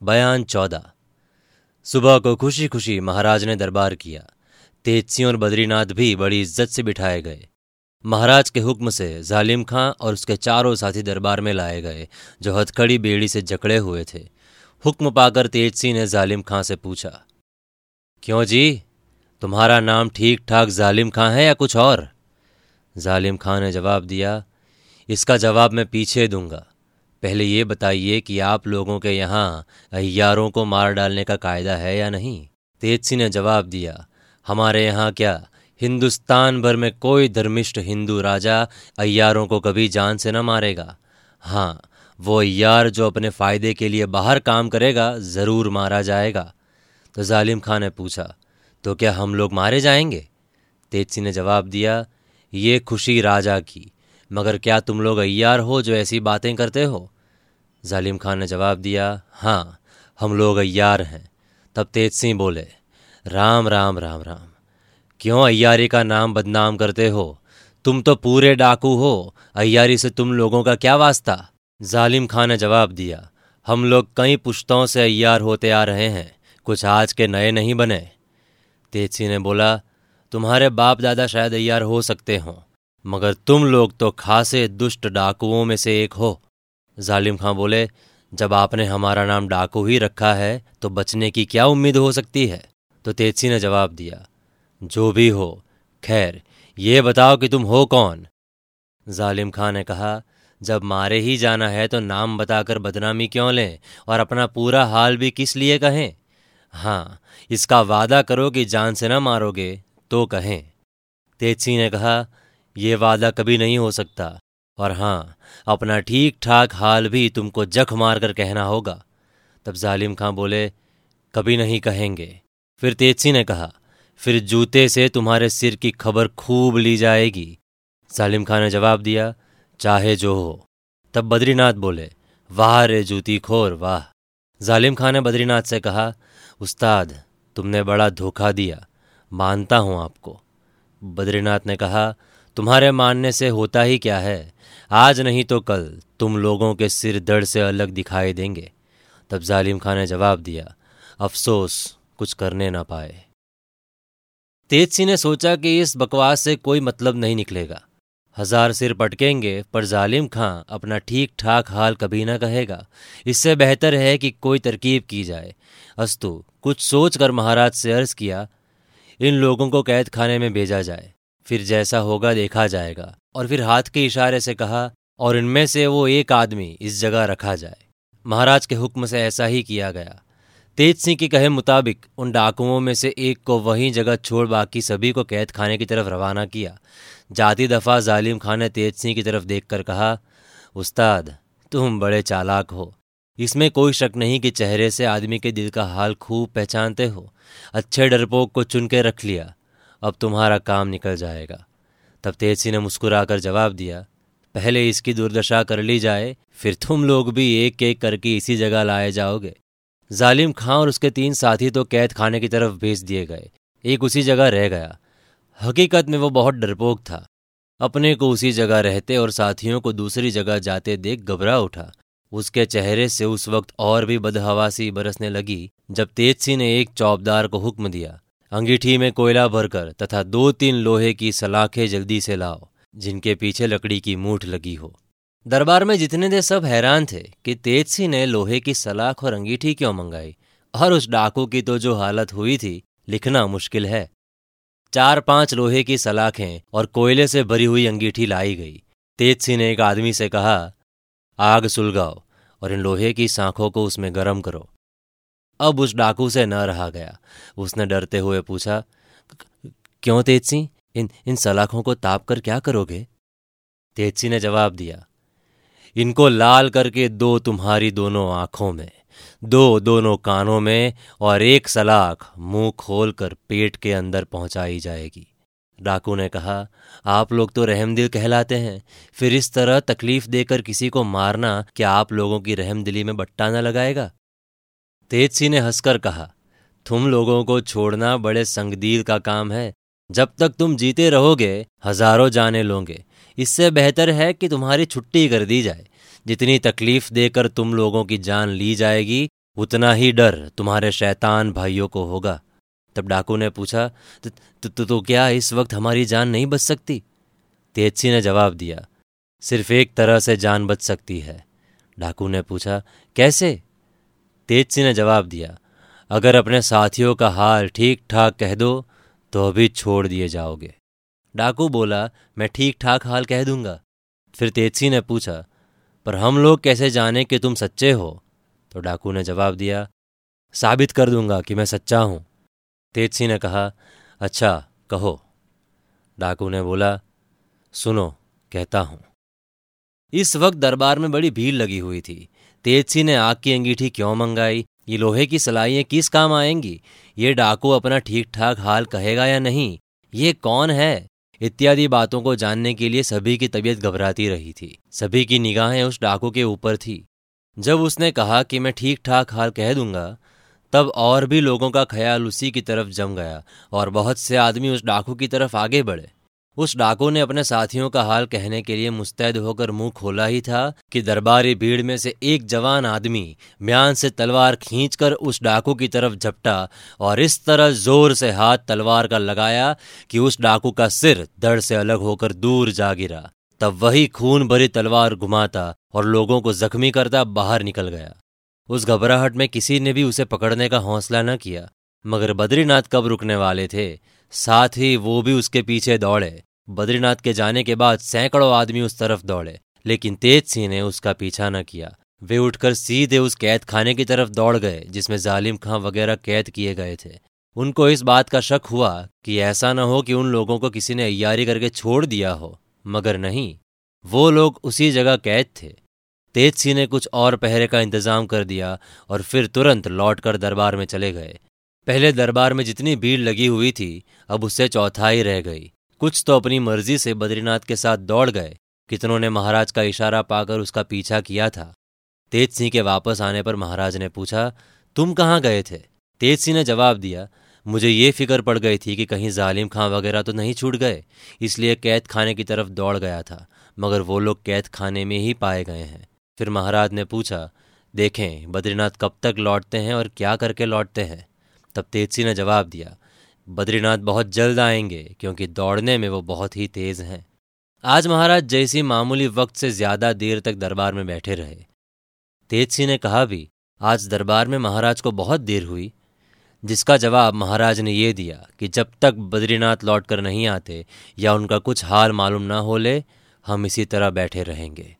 बयान चौदह। सुबह को खुशी खुशी महाराज ने दरबार किया। तेजसी और बद्रीनाथ भी बड़ी इज़्ज़त से बिठाए गए। महाराज के हुक्म से जालिम खां और उसके चारों साथी दरबार में लाए गए, जो हथकड़ी बेड़ी से जकड़े हुए थे। हुक्म पाकर तेजसी ने जालिम खां से पूछा, क्यों जी? तुम्हारा नाम ठीक ठाक जालिम खां है या कुछ और? जालिम खां ने जवाब दिया, इसका जवाब मैं पीछे दूँगा। पहले ये बताइए कि आप लोगों के यहाँ अहियारों को मार डालने का कायदा है या नहीं? तेजसी ने जवाब दिया, हमारे यहाँ क्या, हिंदुस्तान भर में कोई धर्मिष्ठ हिंदू राजा अयारों को कभी जान से न मारेगा? हाँ वो अय्यार जो अपने फ़ायदे के लिए बाहर काम करेगा, ज़रूर मारा जाएगा। तो जालिम खान ने पूछा तो क्या हम लोग मारे जाएँगे? तेजसी ने जवाब दिया, ये खुशी राजा की मगर क्या तुम लोग अय्यार हो जो ऐसी बातें करते हो? जालिम खान ने जवाब दिया हाँ हम लोग अय्यार हैं। तब तेज सिंह बोले, राम राम राम राम। क्यों अय्यारी का नाम बदनाम करते हो? तुम तो पूरे डाकू हो। अय्यारी से तुम लोगों का क्या वास्ता? जालिम खान ने जवाब दिया, हम लोग कई पुश्तों से अय्यार होते आ रहे हैं। कुछ आज के नए नहीं बने। तेजसी ने बोला, तुम्हारे बाप दादा शायद अय्यार हो सकते हों। मगर तुम लोग तो खासे दुष्ट डाकुओं में से एक हो। जालिम खां बोले, जब आपने हमारा नाम डाकू ही रखा है तो बचने की क्या उम्मीद हो सकती है? तो तेजसी ने जवाब दिया, जो भी हो, खैर, ये बताओ कि तुम हो कौन? जालिम खां ने कहा, जब मारे ही जाना है तो नाम बताकर बदनामी क्यों लें, और अपना पूरा हाल भी किस लिए कहें? हाँ इसका वादा करो कि जान से ना मारोगे तो कहें। तेजसी ने कहा ये वादा कभी नहीं हो सकता। और हाँ अपना ठीक ठाक हाल भी तुमको जख मार कर कहना होगा। तब जालिम खां बोले, कभी नहीं कहेंगे। फिर तेजसी ने कहा, फिर जूते से तुम्हारे सिर की खबर खूब ली जाएगी। जालिम खां ने जवाब दिया, चाहे जो हो। तब बद्रीनाथ बोले, वाह रे जूती खोर, वाह। जालिम खां ने बद्रीनाथ से कहा, उस्ताद, तुमने बड़ा धोखा दिया। मानता हूँ आपको। बद्रीनाथ ने कहा तुम्हारे मानने से होता ही क्या है? आज नहीं तो कल तुम लोगों के सिर दर्द से अलग दिखाई देंगे। तब जालिम खान ने जवाब दिया, अफसोस, कुछ करने ना पाए। तेजसी ने सोचा कि इस बकवास से कोई मतलब नहीं निकलेगा। हज़ार सिर पटकेंगे, पर जालिम खां अपना ठीक ठाक हाल कभी ना कहेगा। इससे बेहतर है कि कोई तरकीब की जाए। अस्तु, कुछ सोचकर महाराज से अर्ज़ किया, इन लोगों को कैद खाने में भेजा जाए। फिर जैसा होगा देखा जाएगा। और फिर हाथ के इशारे से कहा, और इनमें से वो एक आदमी इस जगह रखा जाए। महाराज के हुक्म से ऐसा ही किया गया। तेज सिंह के कहे मुताबिक उन डाकुओं में से एक को वहीं जगह छोड़ बाकी सभी को कैद खाने की तरफ़ रवाना किया। जाती दफ़ा जालिम खान ने तेज सिंह की तरफ़ देखकर कहा, उस्ताद, तुम बड़े चालाक हो। इसमें कोई शक नहीं कि चेहरे से आदमी के दिल का हाल खूब पहचानते हो। अच्छे डरपोक को चुन के रख लिया। अब तुम्हारा काम निकल जाएगा। तब तेजसी ने मुस्कुराकर जवाब दिया, पहले इसकी दुर्दशा कर ली जाए, फिर तुम लोग भी एक एक करके इसी जगह लाए जाओगे। जालिम खां और उसके तीन साथी तो कैद खाने की तरफ़ भेज दिए गए। एक उसी जगह रह गया। हकीकत में वो बहुत डरपोक था। अपने को उसी जगह रहते और साथियों को दूसरी जगह जाते देख घबरा उठा। उसके चेहरे से उस वक्त और भी बदहवासी बरसने लगी, जब तेजसी ने एक चौबदार को हुक्म दिया। अंगीठी में कोयला भरकर तथा दो तीन लोहे की सलाखें जल्दी से लाओ, जिनके पीछे लकड़ी की मूठ लगी हो। दरबार में जितने थे सब हैरान थे कि तेजसी ने लोहे की सलाख और अंगीठी क्यों मंगाई, और उस डाकू की तो जो हालत हुई थी, लिखना मुश्किल है। चार पाँच लोहे की सलाखें और कोयले से भरी हुई अंगीठी लाई गई। तेजसी ने एक आदमी से कहा, आग सुलगाओ और इन लोहे की सांखों को उसमें गर्म करो। अब उस डाकू से न रहा गया। उसने डरते हुए पूछा, क्यों तेजसी? इन इन सलाखों को ताप कर क्या करोगे? तेजसी ने जवाब दिया, इनको लाल करके दो तुम्हारी दोनों आँखों में, दो दोनों कानों में और एक सलाख मुँह खोलकर पेट के अंदर पहुंचाई जाएगी। डाकू ने कहा, आप लोग तो रहमदिल कहलाते हैं। फिर इस तरह तकलीफ़ देकर किसी को मारना क्या आप लोगों की रहमदिली में बट्टा न लगाएगा? तेजसी ने हंसकर कहा तुम लोगों को छोड़ना बड़े संगदील का काम है। जब तक तुम जीते रहोगे हज़ारों जाने लोगे। इससे बेहतर है कि तुम्हारी छुट्टी कर दी जाए। जितनी तकलीफ़ देकर तुम लोगों की जान ली जाएगी उतना ही डर तुम्हारे शैतान भाइयों को होगा। तब डाकू ने पूछा तो, तो, तो, क्या इस वक्त हमारी जान नहीं बच सकती? तेजसी ने जवाब दिया सिर्फ़ एक तरह से जान बच सकती है। डाकू ने पूछा कैसे? तेजसी ने जवाब दिया, अगर अपने साथियों का हाल ठीक ठाक कह दो तो अभी छोड़ दिए जाओगे। डाकू बोला, मैं ठीक ठाक हाल कह दूँगा। फिर तेजसी ने पूछा, पर हम लोग कैसे जाने कि तुम सच्चे हो? तो डाकू ने जवाब दिया, साबित कर दूँगा कि मैं सच्चा हूँ। तेजसी ने कहा अच्छा कहो। डाकू ने बोला, सुनो, कहता हूँ। इस वक्त दरबार में बड़ी भीड़ लगी हुई थी। तेजसी ने आग की अंगीठी क्यों मंगाई? ये लोहे की सलाइयाँ किस काम आएँगी? ये डाकू अपना ठीक ठाक हाल कहेगा या नहीं? ये कौन है? इत्यादि बातों को जानने के लिए सभी की तबीयत घबराती रही थी। सभी की निगाहें उस डाकू के ऊपर थी। जब उसने कहा कि मैं ठीक ठाक हाल कह दूँगा, तब और भी लोगों का ख्याल उसी की तरफ़ जम गया और बहुत से आदमी उस डाकू की तरफ़ आगे बढ़े। उस डाकू ने अपने साथियों का हाल कहने के लिए मुस्तैद होकर मुँह खोला ही था कि दरबारी भीड़ में से एक जवान आदमी म्यान से तलवार खींचकर उस डाकू की तरफ़ झपटा और इस तरह ज़ोर से हाथ तलवार का लगाया कि उस डाकू का सिर दड़ से अलग होकर दूर जा गिरा। तब वही खून भरी तलवार घुमाता और लोगों को जख्मी करता बाहर निकल गया। उस घबराहट में किसी ने भी उसे पकड़ने का हौसला न किया, मगर बद्रीनाथ कब रुकने वाले थे? साथ ही वो भी उसके पीछे दौड़े। बद्रीनाथ के जाने के बाद सैकड़ों आदमी उस तरफ़ दौड़े, लेकिन तेज सिंह ने उसका पीछा न किया। वे उठकर सीधे उस कैद खाने की तरफ़ दौड़ गए, जिसमें जालिम खां वगैरह कैद किए गए थे। उनको इस बात का शक हुआ कि ऐसा न हो कि उन लोगों को किसी ने अयारी करके छोड़ दिया हो, मगर नहीं, वो लोग उसी जगह कैद थे। तेज सिंह ने कुछ और पहरे का इंतज़ाम कर दिया और फिर तुरंत लौटकर दरबार में चले गए। पहले दरबार में जितनी भीड़ लगी हुई थी, अब उससे चौथाई रह गई। कुछ तो अपनी मर्ज़ी से बद्रीनाथ के साथ दौड़ गए, कितनों ने महाराज का इशारा पाकर उसका पीछा किया था। तेज सिंह के वापस आने पर महाराज ने पूछा, तुम कहाँ गए थे? तेज सिंह ने जवाब दिया, मुझे ये फ़िक्र पड़ गई थी कि कहीं जालिम खां वगैरह तो नहीं छूट गए, इसलिए कैद खाने की तरफ़ दौड़ गया था, मगर वो लोग कैद खाने में ही पाए गए हैं। फिर महाराज ने पूछा, देखें, बद्रीनाथ कब तक लौटते हैं और क्या करके लौटते हैं? तब तेजसी ने जवाब दिया बद्रीनाथ बहुत जल्द आएँगे, क्योंकि दौड़ने में वो बहुत ही तेज हैं। आज महाराज जैसी मामूली वक्त से ज़्यादा देर तक दरबार में बैठे रहे। तेज सिंह ने कहा भी, आज दरबार में महाराज को बहुत देर हुई, जिसका जवाब महाराज ने ये दिया कि जब तक बद्रीनाथ लौट कर नहीं आते या उनका कुछ हाल मालूम ना हो ले, हम इसी तरह बैठे रहेंगे।